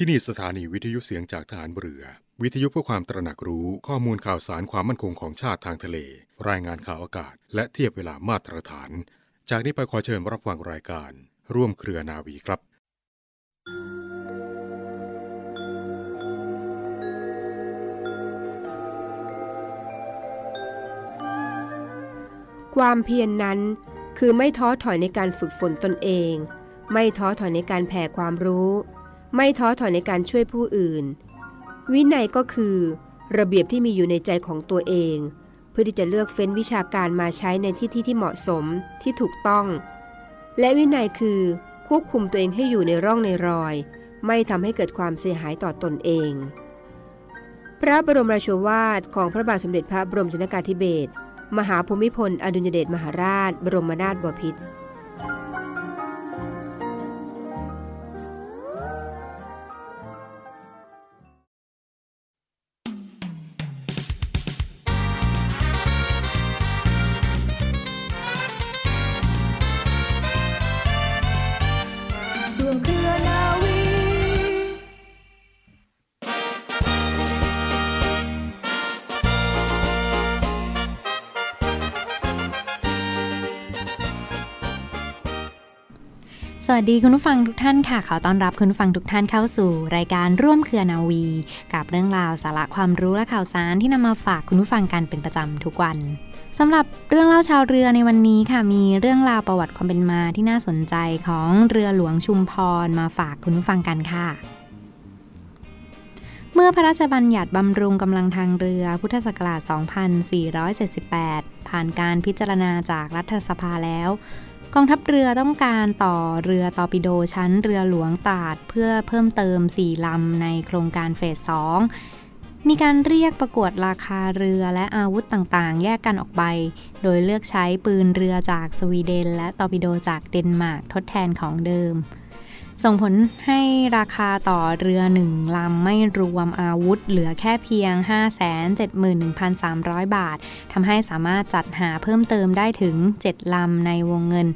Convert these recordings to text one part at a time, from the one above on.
ที่นี่สถานีวิทยุเสียงจากฐานเรือ วิทยุเพื่อความตระหนักรู้ข้อมูลข่าวสารความมั่นคงของชาติทางทะเล รายงานข่าวอากาศ และเทียบเวลามาตรฐาน จากนี้ไปขอเชิญรับฟังรายการ ร่วมเครือนาวีครับความเพียรนนั้นคือไม่ท้อถอยในการฝึกฝนตนเอง ไม่ท้อถอยในการแผ่ความรู้ ไม่ท้อถอยในการช่วยผู้อื่น วินัยก็คือ ระเบียบที่มีอยู่ในใจของตัวเอง เพื่อที่จะเลือกเฟ้นวิชาการมาใช้ในที่ที่ที่เหมาะสมที่ถูกต้อง และวินัยคือควบคุมตัวเองให้อยู่ในร่องในรอย ไม่ทำให้เกิดความเสียหายต่อตนเอง พระบรมราชวาทของพระบาทสมเด็จพระบรมชนกาธิเบศรมหาภูมิพล อดุลยเดชมหาราช บรมนาถบพิตร วัสดีคุณผู้ฟังทุกท่านค่ะ ขอต้อนรับคุณผู้ฟังทุกท่านเข้าสู่ รายการร่วมเครือนาวี กับเรื่องราวสาระความรู้และข่าวสารที่นำมาฝากคุณผู้ฟังกันเป็นประจำทุกวันสำหรับเรื่องเล่าชาวเรือในวันนี้ค่ะ มีเรื่องราวประวัติความเป็นมาที่น่าสนใจของเรือหลวงชุมพรมาฝากคุณผู้ฟังกันค่ะ เมื่อพระราชบัญญัติบำรุงกำลังทางเรือพุทธศักราช 2478 ผ่านการพิจารณาจากรัฐสภาแล้ว กองทัพเรือต้องการต่อเรือตอร์ปิโดชั้นเรือหลวงตราดเพื่อเพิ่มเติม 4 ลำในโครงการเฟส 2 มีการเรียกประกวดราคาเรือและอาวุธต่างๆ แยกกันออกไป โดยเลือกใช้ปืนเรือจากสวีเดน และตอร์ปิโดจากเดนมาร์กทดแทนของเดิม ส่งผลให้ราคาต่อเรือหนึ่งลำไม่รวมอาวุธ เหลือแค่เพียง 571,300 บาท ทำให้สามารถจัดหาเพิ่มเติมได้ถึง 7 ลำในวงเงิน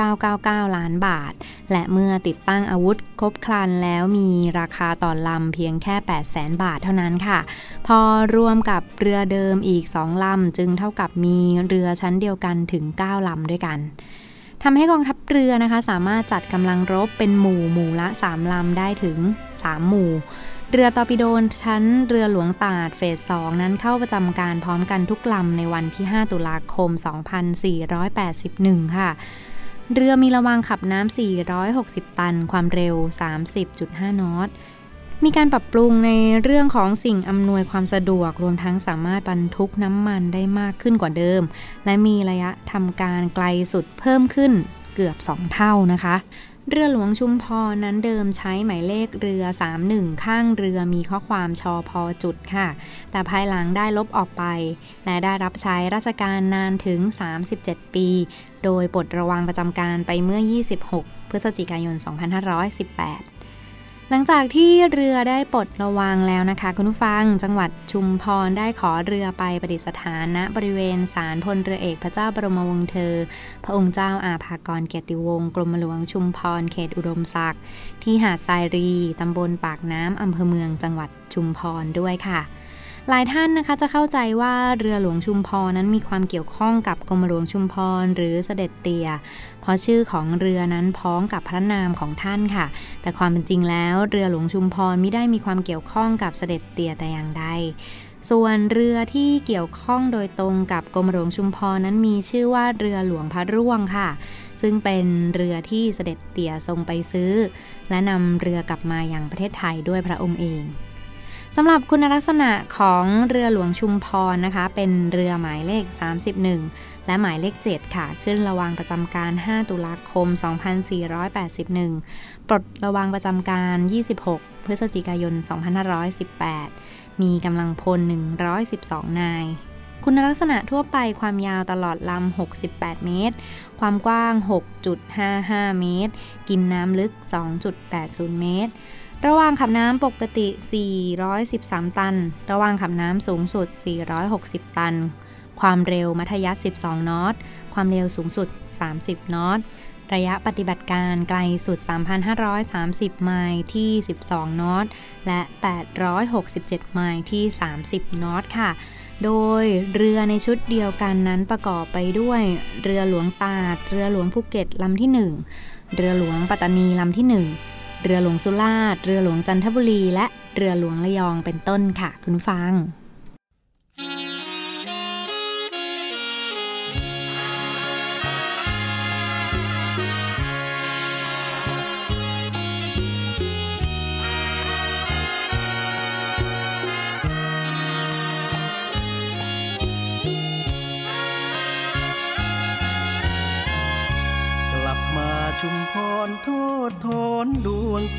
3.999 ล้านบาท และเมื่อติดตั้งอาวุธครบครันแล้วมีราคาต่อลำเพียงแค่ 800,000 บาทเท่านั้นค่ะ พอรวมกับเรือเดิมอีก 2 ลำ จึงเท่ากับมีเรือชั้นเดียวกันถึง 9 ลำด้วยกัน ทำให้กองทัพเรือนะคะ สามารถจัดกำลังรบเป็นหมู่หมู่ละ 3 ลำได้ถึง 3 หมู่ เรือตอร์ปิโดนชั้นเรือหลวงตาดเฟส 2 นั้นเข้าประจำการพร้อมกันทุกลำในวันที่ 5 ตุลาคม 2481 ค่ะ เรือมีระวางขับน้ำ460 ตัน ความเร็ว 30.5 นอต มีการปรับปรุงในเรื่องของสิ่งอำนวยความสะดวก รวมทั้งสามารถบรรทุกน้ำมันได้มากขึ้นกว่าเดิม และมีระยะทำการไกลสุดเพิ่มขึ้นเกือบ 2 เท่านะคะ เรือหลวงชุมพรนั้นเดิมใช้หมายเลขเรือ 31 ข้างเรือมีข้อความชอพอจุดค่ะ แต่ภายหลังได้ลบออกไป และได้รับใช้ราชการนานถึง 37 ปี โดยปลดระวางประจำการไปเมื่อ 26 พฤศจิกายน 2518 หลังจากที่เรือได้ปลดระวางแล้วนะคะ คุณผู้ฟังจังหวัดชุมพรได้ขอเรือไปประดิษฐานณบริเวณศาลพลเรือเอกพระเจ้าบรมวงศ์เธอ พระองค์เจ้าอาภากรเกียรติวงศ์กรมหลวงชุมพรเขตอุดมศักดิ์ที่หาดทรายรีตำบลปากน้ำอำเภอเมืองจังหวัดชุมพรด้วยค่ะ หลายท่านนะคะจะเข้าใจว่าเรือหลวงชุมพรนั้นมีความเกี่ยวข้องกับกรมหลวงชุมพรหรือเสด็จเตีย เพราะชื่อของเรือนั้นพ้องกับพระนามของท่านค่ะ แต่ความเป็นจริงแล้วเรือหลวงชุมพรไม่ได้มีความเกี่ยวข้องกับเสด็จเตียแต่อย่างใดส่วนเรือที่เกี่ยวข้องโดยตรงกับกรมหลวงชุมพรนั้นมีชื่อว่าเรือหลวงพระร่วงค่ะ ซึ่งเป็นเรือที่เสด็จเตี่ยทรงไปซื้อ และนำเรือกลับมาอย่างประเทศไทยด้วยพระองค์เอง สำหรับคุณลักษณะของเรือหลวงชุมพรนะคะ เป็นเรือหมายเลข 31 และหมายเลข 7 ค่ะ ขึ้นระวางประจำการ 5 ตุลาคม 2481 ปลดระวางประจำการ 26 พฤศจิกายน 2518 มีกำลังพล 112 นาย คุณลักษณะทั่วไปความยาวตลอดลำ 68 เมตร ความกว้าง 6.55 เมตร กินน้ำลึก 2.80 เมตร ระหว่างขับน้ำปกติ 413 ตัน ระหว่างขับน้ำสูงสุด 460 ตัน ความเร็วมัธยัสถ์12 นอต ความเร็วสูงสุด 30 นอต ระยะปฏิบัติการไกลสุด 3,530 ไมล์ที่ 12 นอต และ 867 ไมล์ที่ 30 นอตค่ะโดยเรือในชุดเดียวกันนั้นประกอบไปด้วย เรือหลวงตาด เรือหลวงภูเก็ตลำที่ 1 เรือหลวงปัตตานีลำที่ 1 เรือหลวงสุราษฎร์เรือหลวงจันทบุรี และเรือหลวงระยองเป็นต้นค่ะ คุณฟัง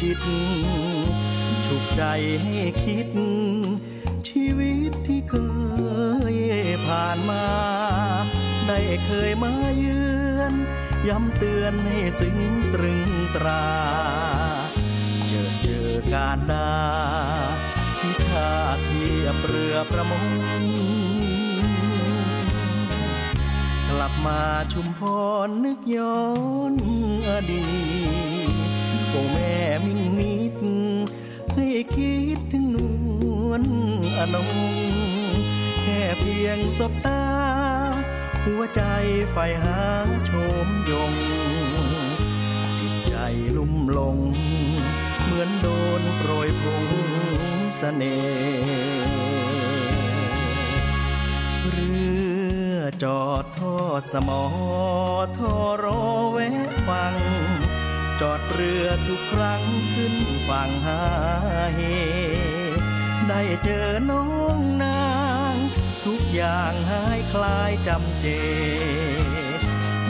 จิต ฉุกใจให้คิด ชีวิตที่เคยผ่านมา ได้เคยมาเยือน ย้ำเตือนให้ซึ้งตรึงตรา เจอเจอการดาที่ท่าเทียบเรือประมงกลับมาชุมพรนึกย้อนอดีต สบตา หัวใจไฟหาโชมยง จิตใจลุ่มลง เหมือนโดนโปรยพงเสน่ห์จอดทอดสมอทอรอแวะฟัง จอดเรือทุกครั้งขึ้นฝั่งหาเฮได้เจอน้องน อย่างหายคลายจำเจ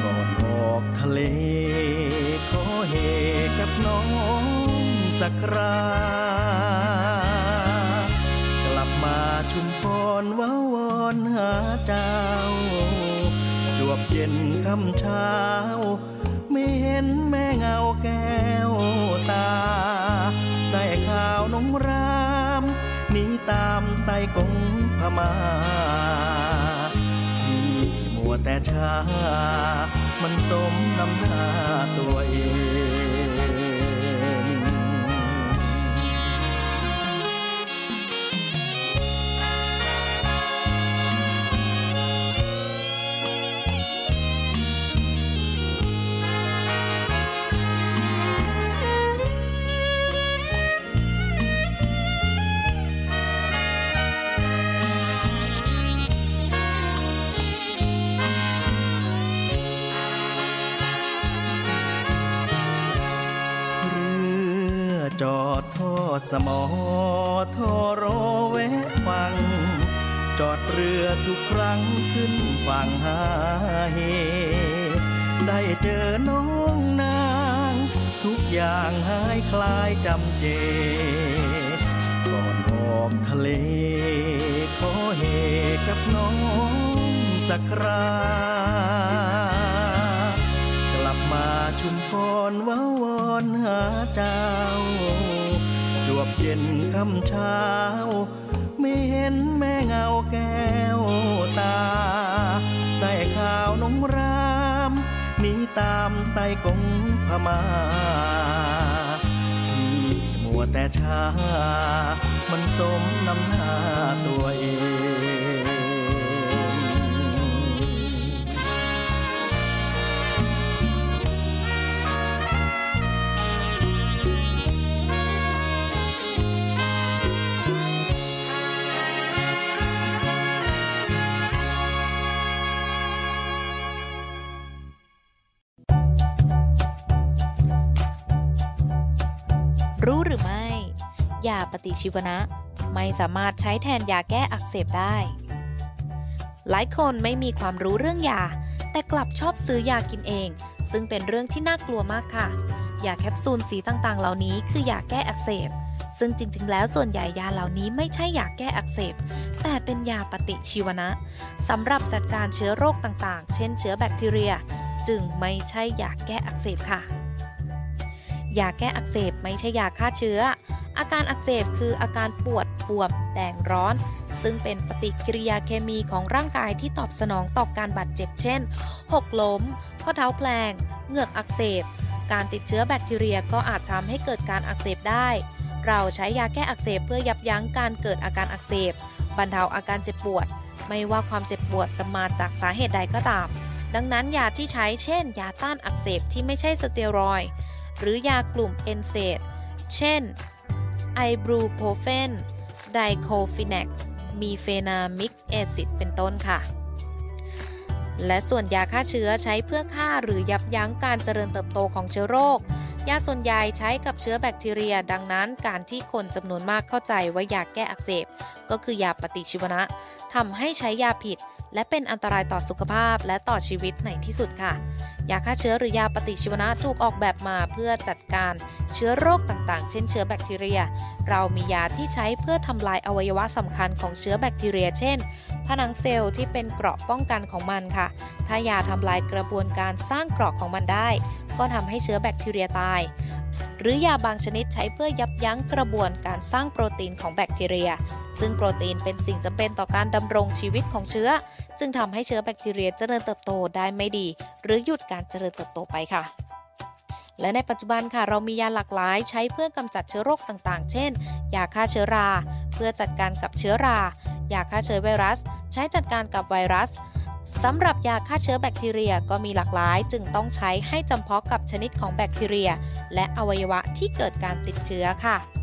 ก่อนออกทะเล ขอเฮกับน้องสักครากลับมาชุมพรว้าวอนหาเจ้า จวบเย็นค่ำเช้า ไม่เห็นแม่เงาแก้วตา ได้ข่าวน้องรามหนีตามไต่กง มาที่มัวแต่ช้ามันสมน้ำหน้าตัวเอง สมอทอรอแวะฟัง จอดเรือทุกครั้งขึ้นฝั่งหาเฮ ได้เจอน้องนาง ทุกอย่างหายคลายจำเจ ก่อนออกทะเล ขอเฮกับน้องสักครากลับมาชุมพรว้าวอนหาเจ้า บเย็นค่ำเช้า ไม่เห็นแม่เงาแก้วตา ได้ข่าวน้องรามหนีตามไต้กงพมาที่มัวแต่ช้า มันสมน้ำหน้าตัวเอง ฏิชีวนะ ไม่สามารถใช้แทนยาแก้อักเสบได้ หลายคนไม่มีความรู้เรื่องยา แต่กลับชอบซื้อยากินเอง ซึ่งเป็นเรื่องที่น่ากลัวมากค่ะ ยาแคปซูลสีต่างๆ เหล่านี้คือยาแก้อักเสบ ซึ่งจริง ๆ แล้วส่วนใหญ่ยาเหล่านี้ไม่ใช่ยาแก้อักเสบ แต่เป็นยาปฏิชีวนะสำหรับจัดการเชื้อโรคต่างๆ เช่น เชื้อแบคทีเรีย จึงไม่ใช่ยาแก้อักเสบค่ะยาแก้อักเสบไม่ใช่ยาฆ่าเชื้อ อาการอักเสบคืออาการปวดบวมแดงร้อน ซึ่งเป็นปฏิกิริยาเคมีของร่างกายที่ตอบสนองต่อการบาดเจ็บเช่น หกล้ม ข้อเท้าแพลง เหงือกอักเสบ การติดเชื้อแบคทีเรียก็อาจทำให้เกิดการอักเสบได้ เราใช้ยาแก้อักเสบเพื่อยับยั้งการเกิดอาการอักเสบ บรรเทาอาการเจ็บปวด ไม่ว่าความเจ็บปวดจะมาจากสาเหตุใดก็ตาม ดังนั้นยาที่ใช้เช่น ยาต้านอักเสบที่ไม่ใช่สเตียรอยด์หรือยากลุ่ม NSAIDs เช่น ไอบูโพรเฟน ไดโคฟิน a กมีเฟนามิกแอซิดเป็นต้นค่ะ และส่วนยาฆ่าเชื้อใช้เพื่อฆ่าหรือยับยั้งการเจริญเติบโตของเชื้อโรค ยาส่วนใหญ่ใช้กับเชื้อแบคทีเรีย ดังนั้นการที่คนจำนวนมากเข้าใจว่ายาแก้อักเสบ ก็คือยาปฏิชีวนะทำให้ใช้ยาผิด และเป็นอันตรายต่อสุขภาพและต่อชีวิตในที่สุดค่ะ ยาฆ่าเชื้อหรือยาปฏิชีวนะถูกออกแบบมาเพื่อจัดการเชื้อโรคต่างๆ เช่นเชื้อแบคทีเรีย เรามียาที่ใช้เพื่อทำลายอวัยวะสำคัญของเชื้อแบคทีเรีย เช่น ผนังเซลล์ที่เป็นเกราะป้องกันของมันค่ะ ถ้ายาทำลายกระบวนการสร้างเกราะของมันได้ ก็ทำให้เชื้อแบคทีเรียตายหรือยาบางชนิดใช้เพื่อยับยั้งกระบวนการสร้างโปรตีนของแบคทีเรีย ซึ่งโปรตีนเป็นสิ่งจำเป็นต่อการดำรงชีวิตของเชื้อ จึงทำให้เชื้อแบคทีเรียเจริญเติบโตได้ไม่ดี หรือหยุดการเจริญเติบโตไปค่ะและในปัจจุบันค่ะเรามียาหลากหลายใช้เพื่อกำจัดเชื้อโรคต่างๆ เช่น ยาฆ่าเชื้อรา เพื่อจัดการกับเชื้อรา ยาฆ่าเชื้อไวรัส ใช้จัดการกับไวรัสสำหรับยาฆ่าเชื้อแบคทีเรียก็มีหลากหลาย จึงต้องใช้ให้จำเพาะกับชนิดของแบคทีเรีย และอวัยวะที่เกิดการติดเชื้อค่ะ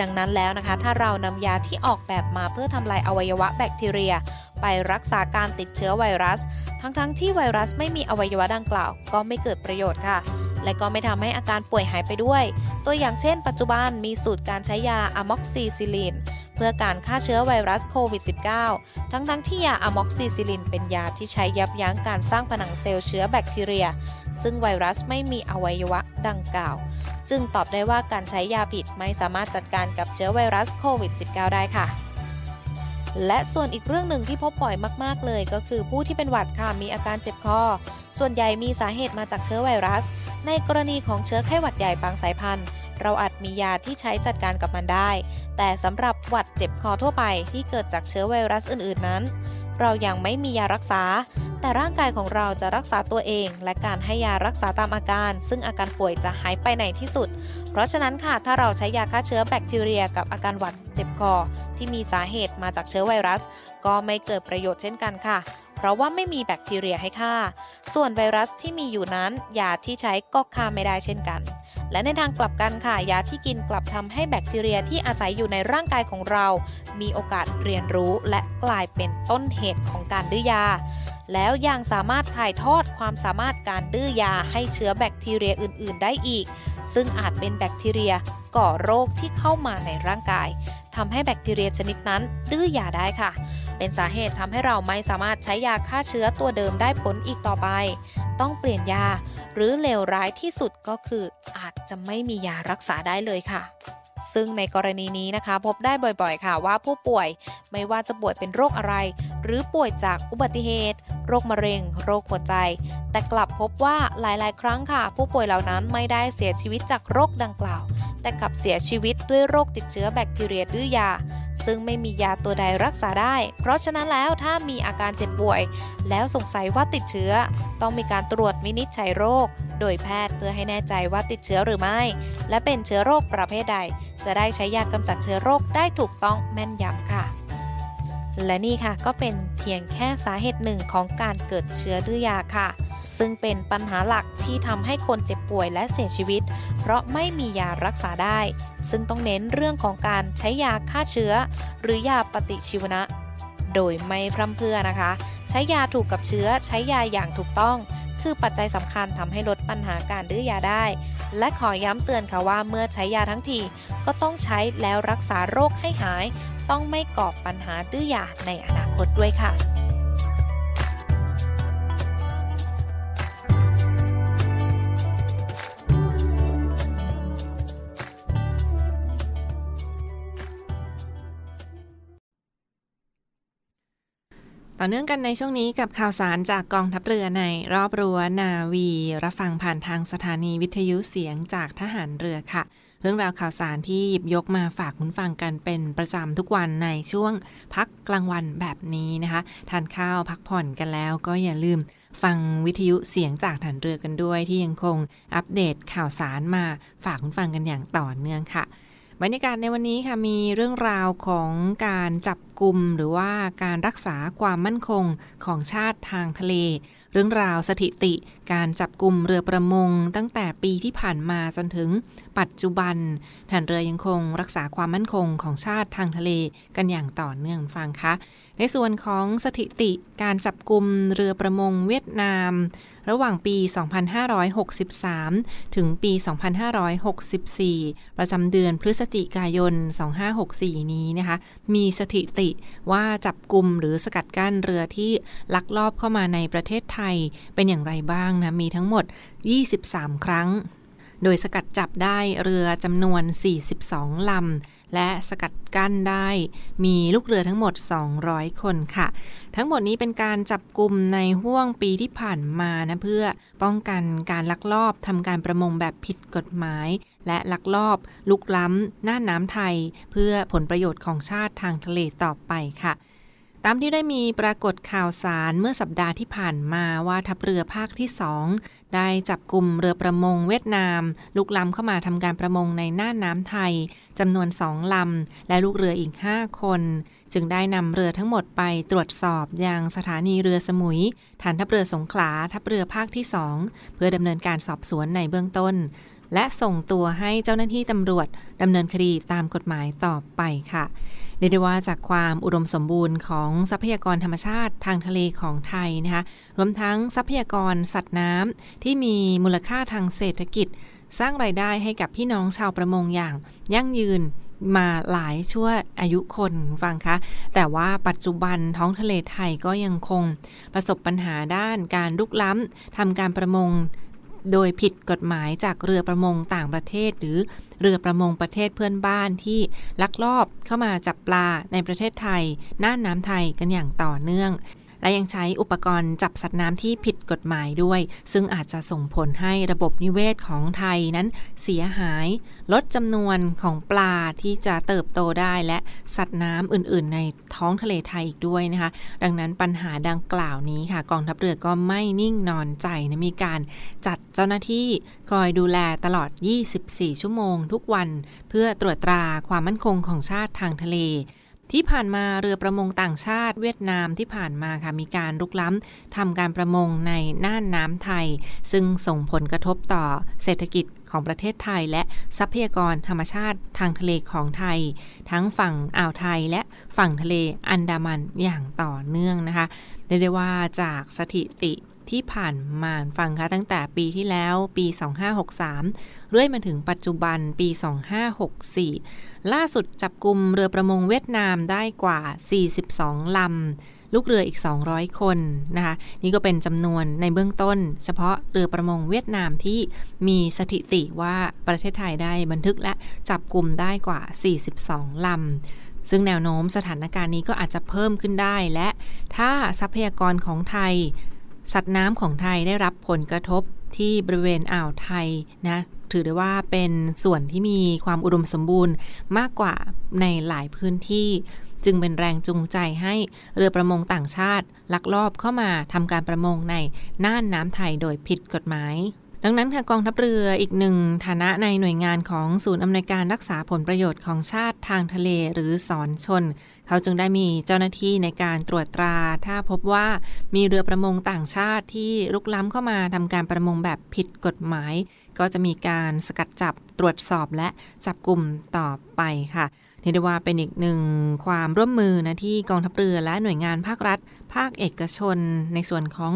ดังนั้นแล้วนะคะ ถ้าเรานำยาที่ออกแบบมาเพื่อทำลายอวัยวะแบคทีเรีย ไปรักษาการติดเชื้อไวรัส ทั้งๆที่ไวรัสไม่มีอวัยวะดังกล่าว ก็ไม่เกิดประโยชน์ค่ะ และก็ไม่ทำให้อาการป่วยหายไปด้วย ตัวอย่างเช่น ปัจจุบันมีสูตรการใช้ยาอะม็อกซิซิลิน เพื่อการฆ่าเชื้อไวรัสโควิด -19 ทั้งๆที่ยาอะม็อกซิซิลิน เป็นยาที่ใช้ยับยั้งการสร้างผนังเซลล์เชื้อแบคทีเรีย ซึ่งไวรัสไม่มีอวัยวะดังกล่าว จึงตอบได้ว่าการใช้ยาผิดไม่สามารถจัดการกับเชื้อไวรัสโควิด -19 ได้ค่ะ และส่วนอีกเรื่องหนึ่งที่พบบ่อยมาก ๆ เลย ก็คือผู้ที่เป็นหวัดค่ะมีอาการเจ็บคอ ส่วนใหญ่มีสาเหตุมาจากเชื้อไวรัส ในกรณีของเชื้อไข้หวัดใหญ่บางสายพันธุ์ เราอาจมียาที่ใช้จัดการกับมันได้ แต่สำหรับหวัดเจ็บคอทั่วไปที่เกิดจากเชื้อไวรัสอื่น ๆ นั้น เรายังไม่มียารักษา แต่ร่างกายของเราจะรักษาตัวเอง และการให้ยารักษาตามอาการ ซึ่งอาการป่วยจะหายไปในที่สุด เพราะฉะนั้นค่ะถ้าเราใช้ยาฆ่าเชื้อแบคทีเรีย กับอาการหวัดเจ็บคอที่มีสาเหตุมาจากเชื้อไวรัส ก็ไม่เกิดประโยชน์เช่นกันค่ะ เพราะว่าไม่มีแบคทีเรียให้ฆ่า ส่วนไวรัสที่มีอยู่นั้น ยาที่ใช้ก็ฆ่าไม่ได้เช่นกัน และในทางกลับกันค่ะ ยาที่กินกลับทำให้แบคทีเรียที่อาศัยอยู่ในร่างกายของเรา มีโอกาสเรียนรู้และกลายเป็นต้นเหตุของการดื้อยา แล้วยังสามารถถ่ายทอดความสามารถการดื้อยาให้เชื้อแบคทีเรียอื่น ๆ ได้อีก ซึ่งอาจเป็นแบคทีเรียก่อโรคที่เข้ามาในร่างกาย ทำให้แบคทีเรียชนิดนั้น ดื้อยาได้ค่ะ เป็นสาเหตุทำให้เราไม่สามารถใช้ยาฆ่าเชื้อตัวเดิมได้ผลอีกต่อไป ต้องเปลี่ยนยา หรือเลวร้ายที่สุดก็คืออาจจะไม่มียารักษาได้เลยค่ะซึ่งในกรณีนี้นะคะ พบได้บ่อยๆ ค่ะว่าผู้ป่วยไม่ว่าจะป่วยเป็นโรคอะไร หรือป่วยจากอุบัติเหตุ โรคมะเร็ง โรคหัวใจ แต่กลับพบว่าหลายๆ ครั้งค่ะ ผู้ป่วยเหล่านั้นไม่ได้เสียชีวิตจากโรคดังกล่าว แต่กลับเสียชีวิตด้วยโรคติดเชื้อแบคทีเรียดื้อยา ซึ่งไม่มียาตัวใดรักษาได้ เพราะฉะนั้นแล้วถ้ามีอาการเจ็บป่วย แล้วสงสัยว่าติดเชื้อ ต้องมีการตรวจวินิจฉัยโรค โดยแพทย์เพื่อให้แน่ใจว่าติดเชื้อหรือไม่ และเป็นเชื้อโรคประเภทใด จะได้ใช้ยากำจัดเชื้อโรคได้ถูกต้องแม่นยำค่ะและนี่ค่ะก็เป็นเพียงแค่สาเหตุหนึ่งของการเกิดเชื้อดื้อยาค่ะ ซึ่งเป็นปัญหาหลักที่ทำให้คนเจ็บป่วยและเสียชีวิต เพราะไม่มียารักษาได้ ซึ่งต้องเน้นเรื่องของการใช้ยาฆ่าเชื้อ หรือยาปฏิชีวนะ โดยไม่พร่ำเพรื่อนะคะ ใช้ยาถูกกับเชื้อ ใช้ยาอย่างถูกต้องคือปัจจัยสำคัญทำให้ลดปัญหาการดื้อยาได้ และขอย้ำเตือนค่ะว่าเมื่อใช้ยาทั้งที ก็ต้องใช้แล้วรักษาโรคให้หาย ต้องไม่ก่อปัญหาดื้อยาในอนาคตด้วยค่ะ ต่อเนื่องกันในช่วงนี้กับข่าวสารจากกองทัพเรือในรอบรั้วนาวี รับฟังผ่านทางสถานีวิทยุเสียงจากทหารเรือค่ะ เรื่องราวข่าวสารที่หยิบยกมาฝากคุณฟังกันเป็นประจำทุกวันในช่วงพักกลางวันแบบนี้นะคะทานข้าวพักผ่อนกันแล้วก็อย่าลืมฟังวิทยุเสียงจากฐานเรือกันด้วยที่ยังคงอัปเดตข่าวสารมาฝากคุณฟังกันอย่างต่อเนื่องค่ะ บรรยากาศในวันนี้ค่ะมีเรื่องราวของการจับกลุ่มหรือว่าการรักษาความมั่นคงของชาติทางทะเล เรื่องราวสถิติ การจับกลุ่มเรือประมง ตั้งแต่ปีที่ผ่านมาจนถึงปัจจุบันฐานเรือยังคงรักษาความมั่นคงของชาติทางทะเลกันอย่างต่อเนื่องฟังคะ ในส่วนของสถิติการจับกลุ่มเรือประมงเวียดนาม ระหว่างปี 2563 ถึงปี 2564 ประจำเดือนพฤศจิกายน 2564 นี้นะคะ มีสถิติว่าจับกลุ่มหรือสกัดกั้นเรือที่ลักลอบเข้ามาในประเทศไทยเป็นอย่างไรบ้างนะ มีทั้งหมด 23 ครั้ง โดยสกัดจับได้เรือจำนวน 42 ลำ และสกัดกั้นได้มีลูกเรือทั้งหมด 200 คนค่ะ ทั้งหมดนี้เป็นการจับกลุ่มในห่วงปีที่ผ่านมานะเพื่อป้องกันการลักลอบทำการประมงแบบผิดกฎหมาย และลักลอบลุกล้ำน่านน้ำไทย เพื่อผลประโยชน์ของชาติทางทะเลต่อไปค่ะ ตามที่ได้มีปรากฏข่าวสารเมื่อสัปดาห์ที่ผ่านมาว่าทัพเรือภาคที่สองได้จับกลุ่มเรือประมงเวียดนาม ลุกล้ำเข้ามาทำการประมงในน่านน้ำไทยจำนวนสองลำและลูกเรืออีก 5 คน จึงได้นำเรือทั้งหมดไปตรวจสอบอย่างสถานีเรือสมุย ฐานทัพเรือสงขลาทัพเรือภาคที่สองเพื่อดำเนินการสอบสวนในเบื้องต้น และส่งตัวให้เจ้าหน้าที่ตำรวจดำเนินคดีตามกฎหมายต่อไปค่ะเรียกได้ว่าจากความอุดมสมบูรณ์ของทรัพยากรธรรมชาติทางทะเลของไทยนะคะรวมทั้งทรัพยากรสัตว์น้ำที่มีมูลค่าทางเศรษฐกิจ สร้างไรายได้ให้กับพี่น้องชาวประมงอย่างยั่งยืนมาหลายชั่วอายุคนฟังคะ แต่ว่าปัจจุบันท้องทะเลไทยก็ยังคง ประสบปัญหาด้านการลุกล้ำทำการประมง โดยผิดกฎหมายจากเรือประมงต่างประเทศ หรือเรือประมงประเทศเพื่อนบ้านที่ลักลอบเข้ามาจับปลาในประเทศไทยน่านน้ำไทยกันอย่างต่อเนื่อง และยังใช้อุปกรณ์จับสัตว์น้ำที่ผิดกฎหมายด้วย ซึ่งอาจจะส่งผลให้ระบบนิเวศของไทยนั้นเสียหาย ลดจำนวนของปลาที่จะเติบโตได้และสัตว์น้ำอื่น ๆ ในท้องทะเลไทยอีกด้วยนะคะ ดังนั้นปัญหาดังกล่าวนี้ค่ะ กองทัพเรือก็ไม่นิ่งนอนใจนะมีการจัดเจ้าหน้าที่คอยดูแลตลอด 24 ชั่วโมง ทุกวัน เพื่อตรวจตราความมั่นคงของชาติทางทะเล ที่ผ่านมาเรือประมงต่างชาติเวียดนามที่ผ่านมาค่ะมีการลุกล้ำทำการประมงในน่านน้ำไทย ซึ่งส่งผลกระทบต่อเศรษฐกิจของประเทศไทย และทรัพยากรธรรมชาติทางทะเลของไทย ทั้งฝั่งอ่าวไทยและฝั่งทะเลอันดามันอย่างต่อเนื่องนะคะเรียกได้ว่าจากสถิติ ที่ผ่านมาฟังคะตั้งแต่ปีที่แล้วปี 2563 เรื่อยมาถึงปัจจุบันปี 2564 ล่าสุดจับกลุ่มเรือประมงเวียดนามได้กว่า 42 ลำลูกเรืออีก 200 คนนะคะ นี่ก็เป็นจำนวนในเบื้องต้น เฉพาะเรือประมงเวียดนามที่มีสถิติว่าประเทศไทยได้บันทึกและจับกลุ่มได้กว่า 42 ลำซึ่งแนวโน้มสถานการณ์นี้ก็อาจจะเพิ่มขึ้นได้และถ้าทรัพยากรของไทย สัตว์น้ำของไทยได้รับผลกระทบที่บริเวณอ่าวไทยนะถือได้ว่าเป็นส่วนที่มีความอุดมสมบูรณ์มากกว่าในหลายพื้นที่ จึงเป็นแรงจูงใจให้เรือประมงต่างชาติ ลักลอบเข้ามาทำการประมงในน่านน้ำไทยโดยผิดกฎหมาย ดังนั้นค่ะกองทัพเรืออีกหนึ่งฐานะในหน่วยงานของศูนย์อำนวยการรักษาผลประโยชน์ของชาติทางทะเลหรือสอนชน เขาจึงได้มีเจ้าหน้าที่ในการตรวจตรา ถ้าพบว่ามีเรือประมงต่างชาติที่ลุกล้ำเข้ามาทำการประมงแบบผิดกฎหมาย ก็จะมีการสกัดจับตรวจสอบและจับกลุ่มต่อไปค่ะเรียกได้ว่าเป็นอีกหนึ่งความร่วมมือนะที่กองทัพเรือและหน่วยงานภาครัฐ ภาคเอกชน ในส่วนของ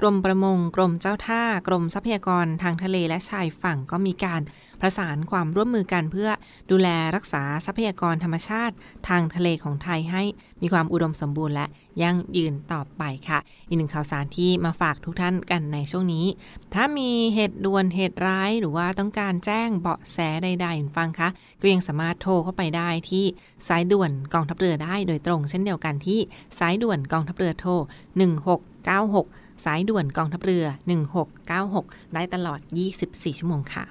กรมประมง กรมเจ้าท่า กรมทรัพยากรทางทะเลและชายฝั่งก็มีการประสานความร่วมมือกันเพื่อดูแลรักษาทรัพยากรธรรมชาติทางทะเลของไทยให้มีความอุดมสมบูรณ์และยั่งยืนต่อไปค่ะ อีกหนึ่งข่าวสารที่มาฝากทุกท่านกันในช่วงนี้ ถ้ามีเหตุด่วนเหตุร้ายหรือว่าต้องการแจ้งเบาะแสใดๆฟังคะก็ยังสามารถโทรเข้าไปได้ที่สายด่วนกองทัพเรือได้โดยตรง เช่นเดียวกันที่สายด่วนกองทัพเรือโทร1696 สายด่วนกองทัพเรือ 1696 ได้ตลอด 24 ชั่วโมงค่ะ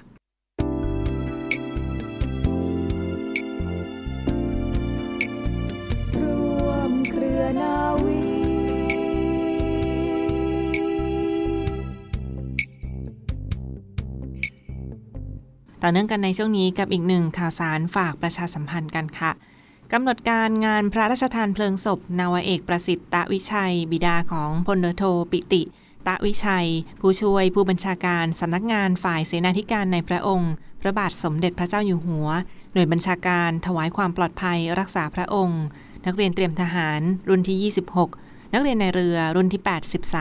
รวมเครือนาวีต่อเนื่องกันในช่วงนี้กับอีกหนึ่งข่าวสารฝากประชาสัมพันธ์กันค่ะ กำหนดการงานพระราชทานเพลิงศพ นาวเอกประสิทธิ์ตะวิชัย บิดาของพลเรือโทปิติ ตะวิชัย ผู้ช่วยผู้บัญชาการสำนักงานฝ่ายเสนาธิการในพระองค์ พระบาทสมเด็จพระเจ้าอยู่หัว หน่วยบัญชาการถวายความปลอดภัยรักษาพระองค์ นักเรียนเตรียมทหารรุ่นที่ 26นักเรียนในเรือรุ่นที่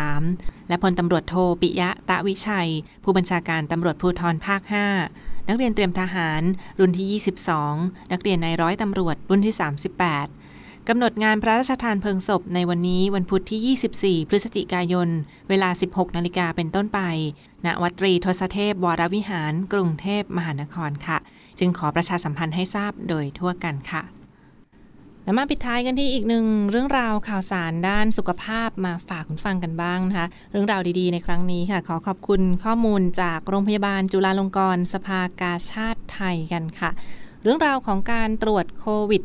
83 และพลตำรวจโทปิยะตะวิชัย ผู้บัญชาการตำรวจภูธรภาค 5 นักเรียนเตรียมทหาร รุ่นที่ 22 นักเรียนในร้อยตำรวจ รุ่นที่ 38 กำหนดงานพระราชทานเพลิงศพในวันนี้วันพุธที่ 24 พฤศจิกายน เวลา 16 นาฬิกาเป็นต้นไป ณ วัดตรีทศเทพวรวิหาร กรุงเทพมหานครค่ะ จึงขอประชาสัมพันธ์ให้ทราบโดยทั่วกันค่ะ แล้วมาปิดท้ายกันที่อีกหนึ่งเรื่องราวข่าวสารด้านสุขภาพมาฝากคุณฟังกันบ้างนะคะ เรื่องราวดีๆ ในครั้งนี้ค่ะ ขอขอบคุณข้อมูลจากโรงพยาบาลจุฬาลงกรณ์สภากาชาติไทยกันค่ะ เรื่องราวของการตรวจโควิด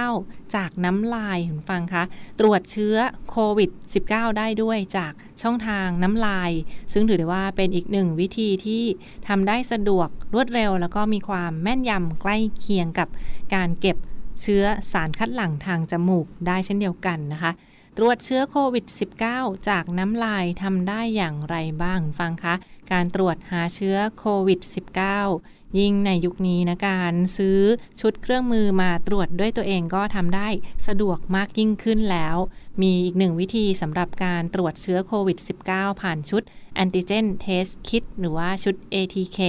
-19 จากน้ำลายคุณฟังคะตรวจเชื้อโควิด -19 ได้ด้วยจากช่องทางน้ำลาย ซึ่งถือได้ว่าเป็นอีกหนึ่งวิธีที่ทำได้สะดวกรวดเร็ว แล้วก็มีความแม่นยำใกล้เคียงกับการเก็บ เชื้อสารคัดหลั่งทางจมูกได้เช่นเดียวกันนะคะ ตรวจเชื้อโควิด -19 จากน้ำลายทำได้อย่างไรบ้างฟังคะ การตรวจหาเชื้อโควิด -19 ยิ่งในยุคนี้นะการซื้อชุดเครื่องมือมาตรวจด้วยตัวเองก็ทำได้สะดวกมากยิ่งขึ้นแล้ว มีอีกหนึ่งวิธีสำหรับการตรวจเชื้อโควิด -19 ผ่านชุด Antigen Test Kit หรือว่าชุด ATK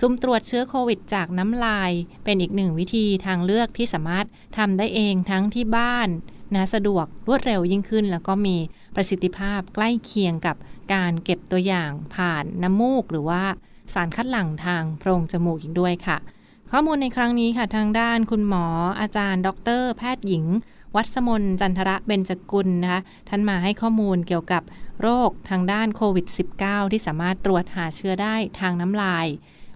สุ่มตรวจเชื้อโควิดจากน้ำลาย เป็นอีกหนึ่งวิธีทางเลือกที่สามารถทำได้เองทั้งที่บ้านนะสะดวกรวดเร็วยิ่งขึ้น แล้วก็มีประสิทธิภาพใกล้เคียงกับการเก็บตัวอย่างผ่านน้ำมูก หรือว่าสารคัดหลั่งทางโพรงจมูกอีกด้วยค่ะ ข้อมูลในครั้งนี้ค่ะทางด้านคุณหมออาจารย์ ดร แพทย์หญิง วัชมนจันทระเบญจกุลนะคะท่านมาให้ข้อมูลเกี่ยวกับโรคทางด้านโควิด -19 ที่สามารถตรวจหาเชื้อได้ทางน้ำลาย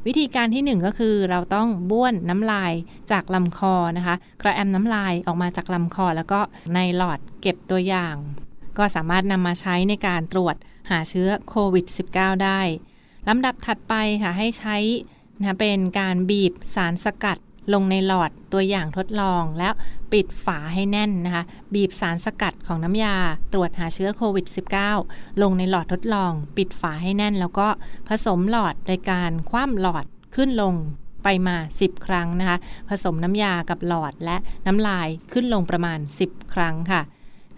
วิธีการที่ 1 ก็คือเราต้องบ้วนน้ำลายจากลำคอนะคะ กระแอมน้ำลายออกมาจากลำคอ แล้วก็ในหลอดเก็บตัวอย่าง ก็สามารถนำมาใช้ในการตรวจหาเชื้อโควิด -19 ได้ลำดับถัดไปค่ะให้ใช้นะเป็นการบีบสารสกัด ลงในหลอดตัวอย่างทดลองแล้วปิดฝาให้แน่นนะคะ บีบสารสกัดของน้ำยาตรวจหาเชื้อโควิด -19 ลงในหลอดทดลอง ปิดฝาให้แน่น แล้วก็ผสมหลอดโดยการคว่ำหลอดขึ้นลงไปมา 10 ครั้งนะคะ ผสมน้ำยากับหลอดและน้ำลายขึ้นลงประมาณ 10 ครั้งค่ะ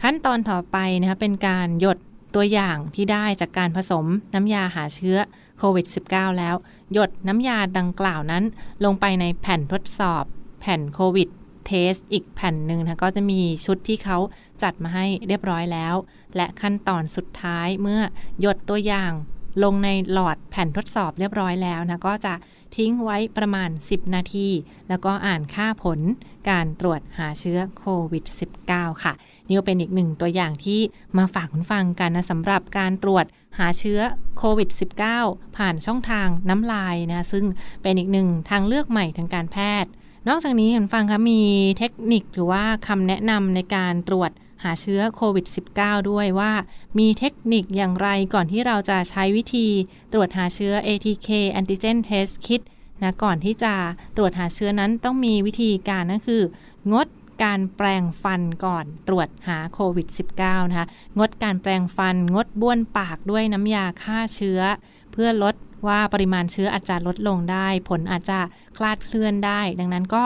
ขั้นตอนต่อไปนะคะเป็นการหยด ตัวอย่างที่ได้จากการผสมน้ำยาหาเชื้อโควิด -19 แล้ว หยดน้ำยาดังกล่าวนั้น ลงไปในแผ่นทดสอบ แผ่นโควิดเทสอีกแผ่นหนึ่งนะก็จะมีชุดที่เขาจัดมาให้เรียบร้อยแล้ว และขั้นตอนสุดท้ายเมื่อหยดตัวอย่างลงในหลอดแผ่นทดสอบเรียบร้อยแล้วนะก็จะทิ้งไว้ประมาณ 10 นาที แล้วก็อ่านค่าผลการตรวจหาเชื้อโควิด -19 ค่ะ นี่ก็เป็นอีกหนึ่งตัวอย่างที่มาฝากคุณฟังกันนะสำหรับการตรวจหาเชื้อโควิด -19 ผ่านช่องทางน้ำลายนะซึ่งเป็นอีกหนึ่งทางเลือกใหม่ทางการแพทย์ นอกจากนี้คุณฟังคะมีเทคนิคหรือว่าคำแนะนำในการตรวจหาเชื้อโควิด -19 ด้วยว่ามีเทคนิคอย่างไรก่อนที่เราจะใช้วิธีตรวจหาเชื้อ ATK Antigen Test Kit นะก่อนที่จะตรวจหาเชื้อนั้นต้องมีวิธีการนั่นคืองด การแปลงฟันก่อนตรวจหาโควิด -19 นะคะ งดการแปลงฟัน งดบ้วนปากด้วยน้ำยาฆ่าเชื้อ เพื่อลดว่าปริมาณเชื้ออาจจะลดลงได้ ผลอาจจะคลาดเคลื่อนได้ ดังนั้นก็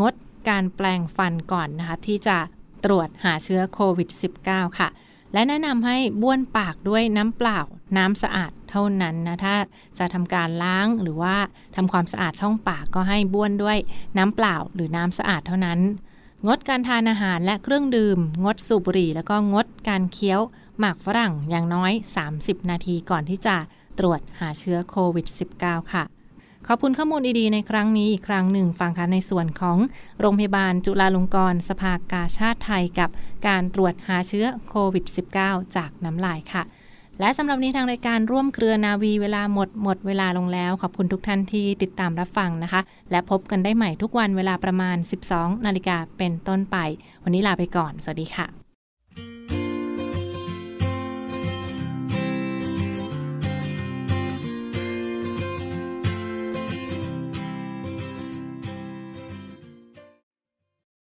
งดการแปลงฟันก่อนนะคะ ที่จะตรวจหาเชื้อโควิด -19 ค่ะและแนะนำให้บ้วนปากด้วยน้ำเปล่า น้ำสะอาดเท่านั้นนะ ถ้าจะทำการล้างหรือว่าทำความสะอาดช่องปากก็ให้บ้วนด้วยน้ำเปล่าหรือน้ำสะอาดเท่านั้น งดการทานอาหารและเครื่องดื่ม งดสูบบุหรี่ แล้วก็งดการเคี้ยว หมากฝรั่งอย่างน้อย 30 นาทีก่อนที่จะตรวจหาเชื้อโควิด -19 ค่ะ ขอบคุณข้อมูลดีๆ ในครั้งนี้อีกครั้งหนึ่งฟังค่ะในส่วนของโรงพยาบาลจุฬาลงกรณ์สภากาชาติไทยกับการตรวจหาเชื้อโควิด -19 จากน้ำลายค่ะ และสำหรับนี้ทางรายการร่วมเครือนาวีเวลาหมดหมดเวลาลงแล้ว ขอบคุณทุกท่านที่ติดตามรับฟังนะคะ และพบกันได้ใหม่ทุกวันเวลาประมาณ 12 นาฬิกาเป็นต้นไป วันนี้ลาไปก่อน สวัสดีค่ะ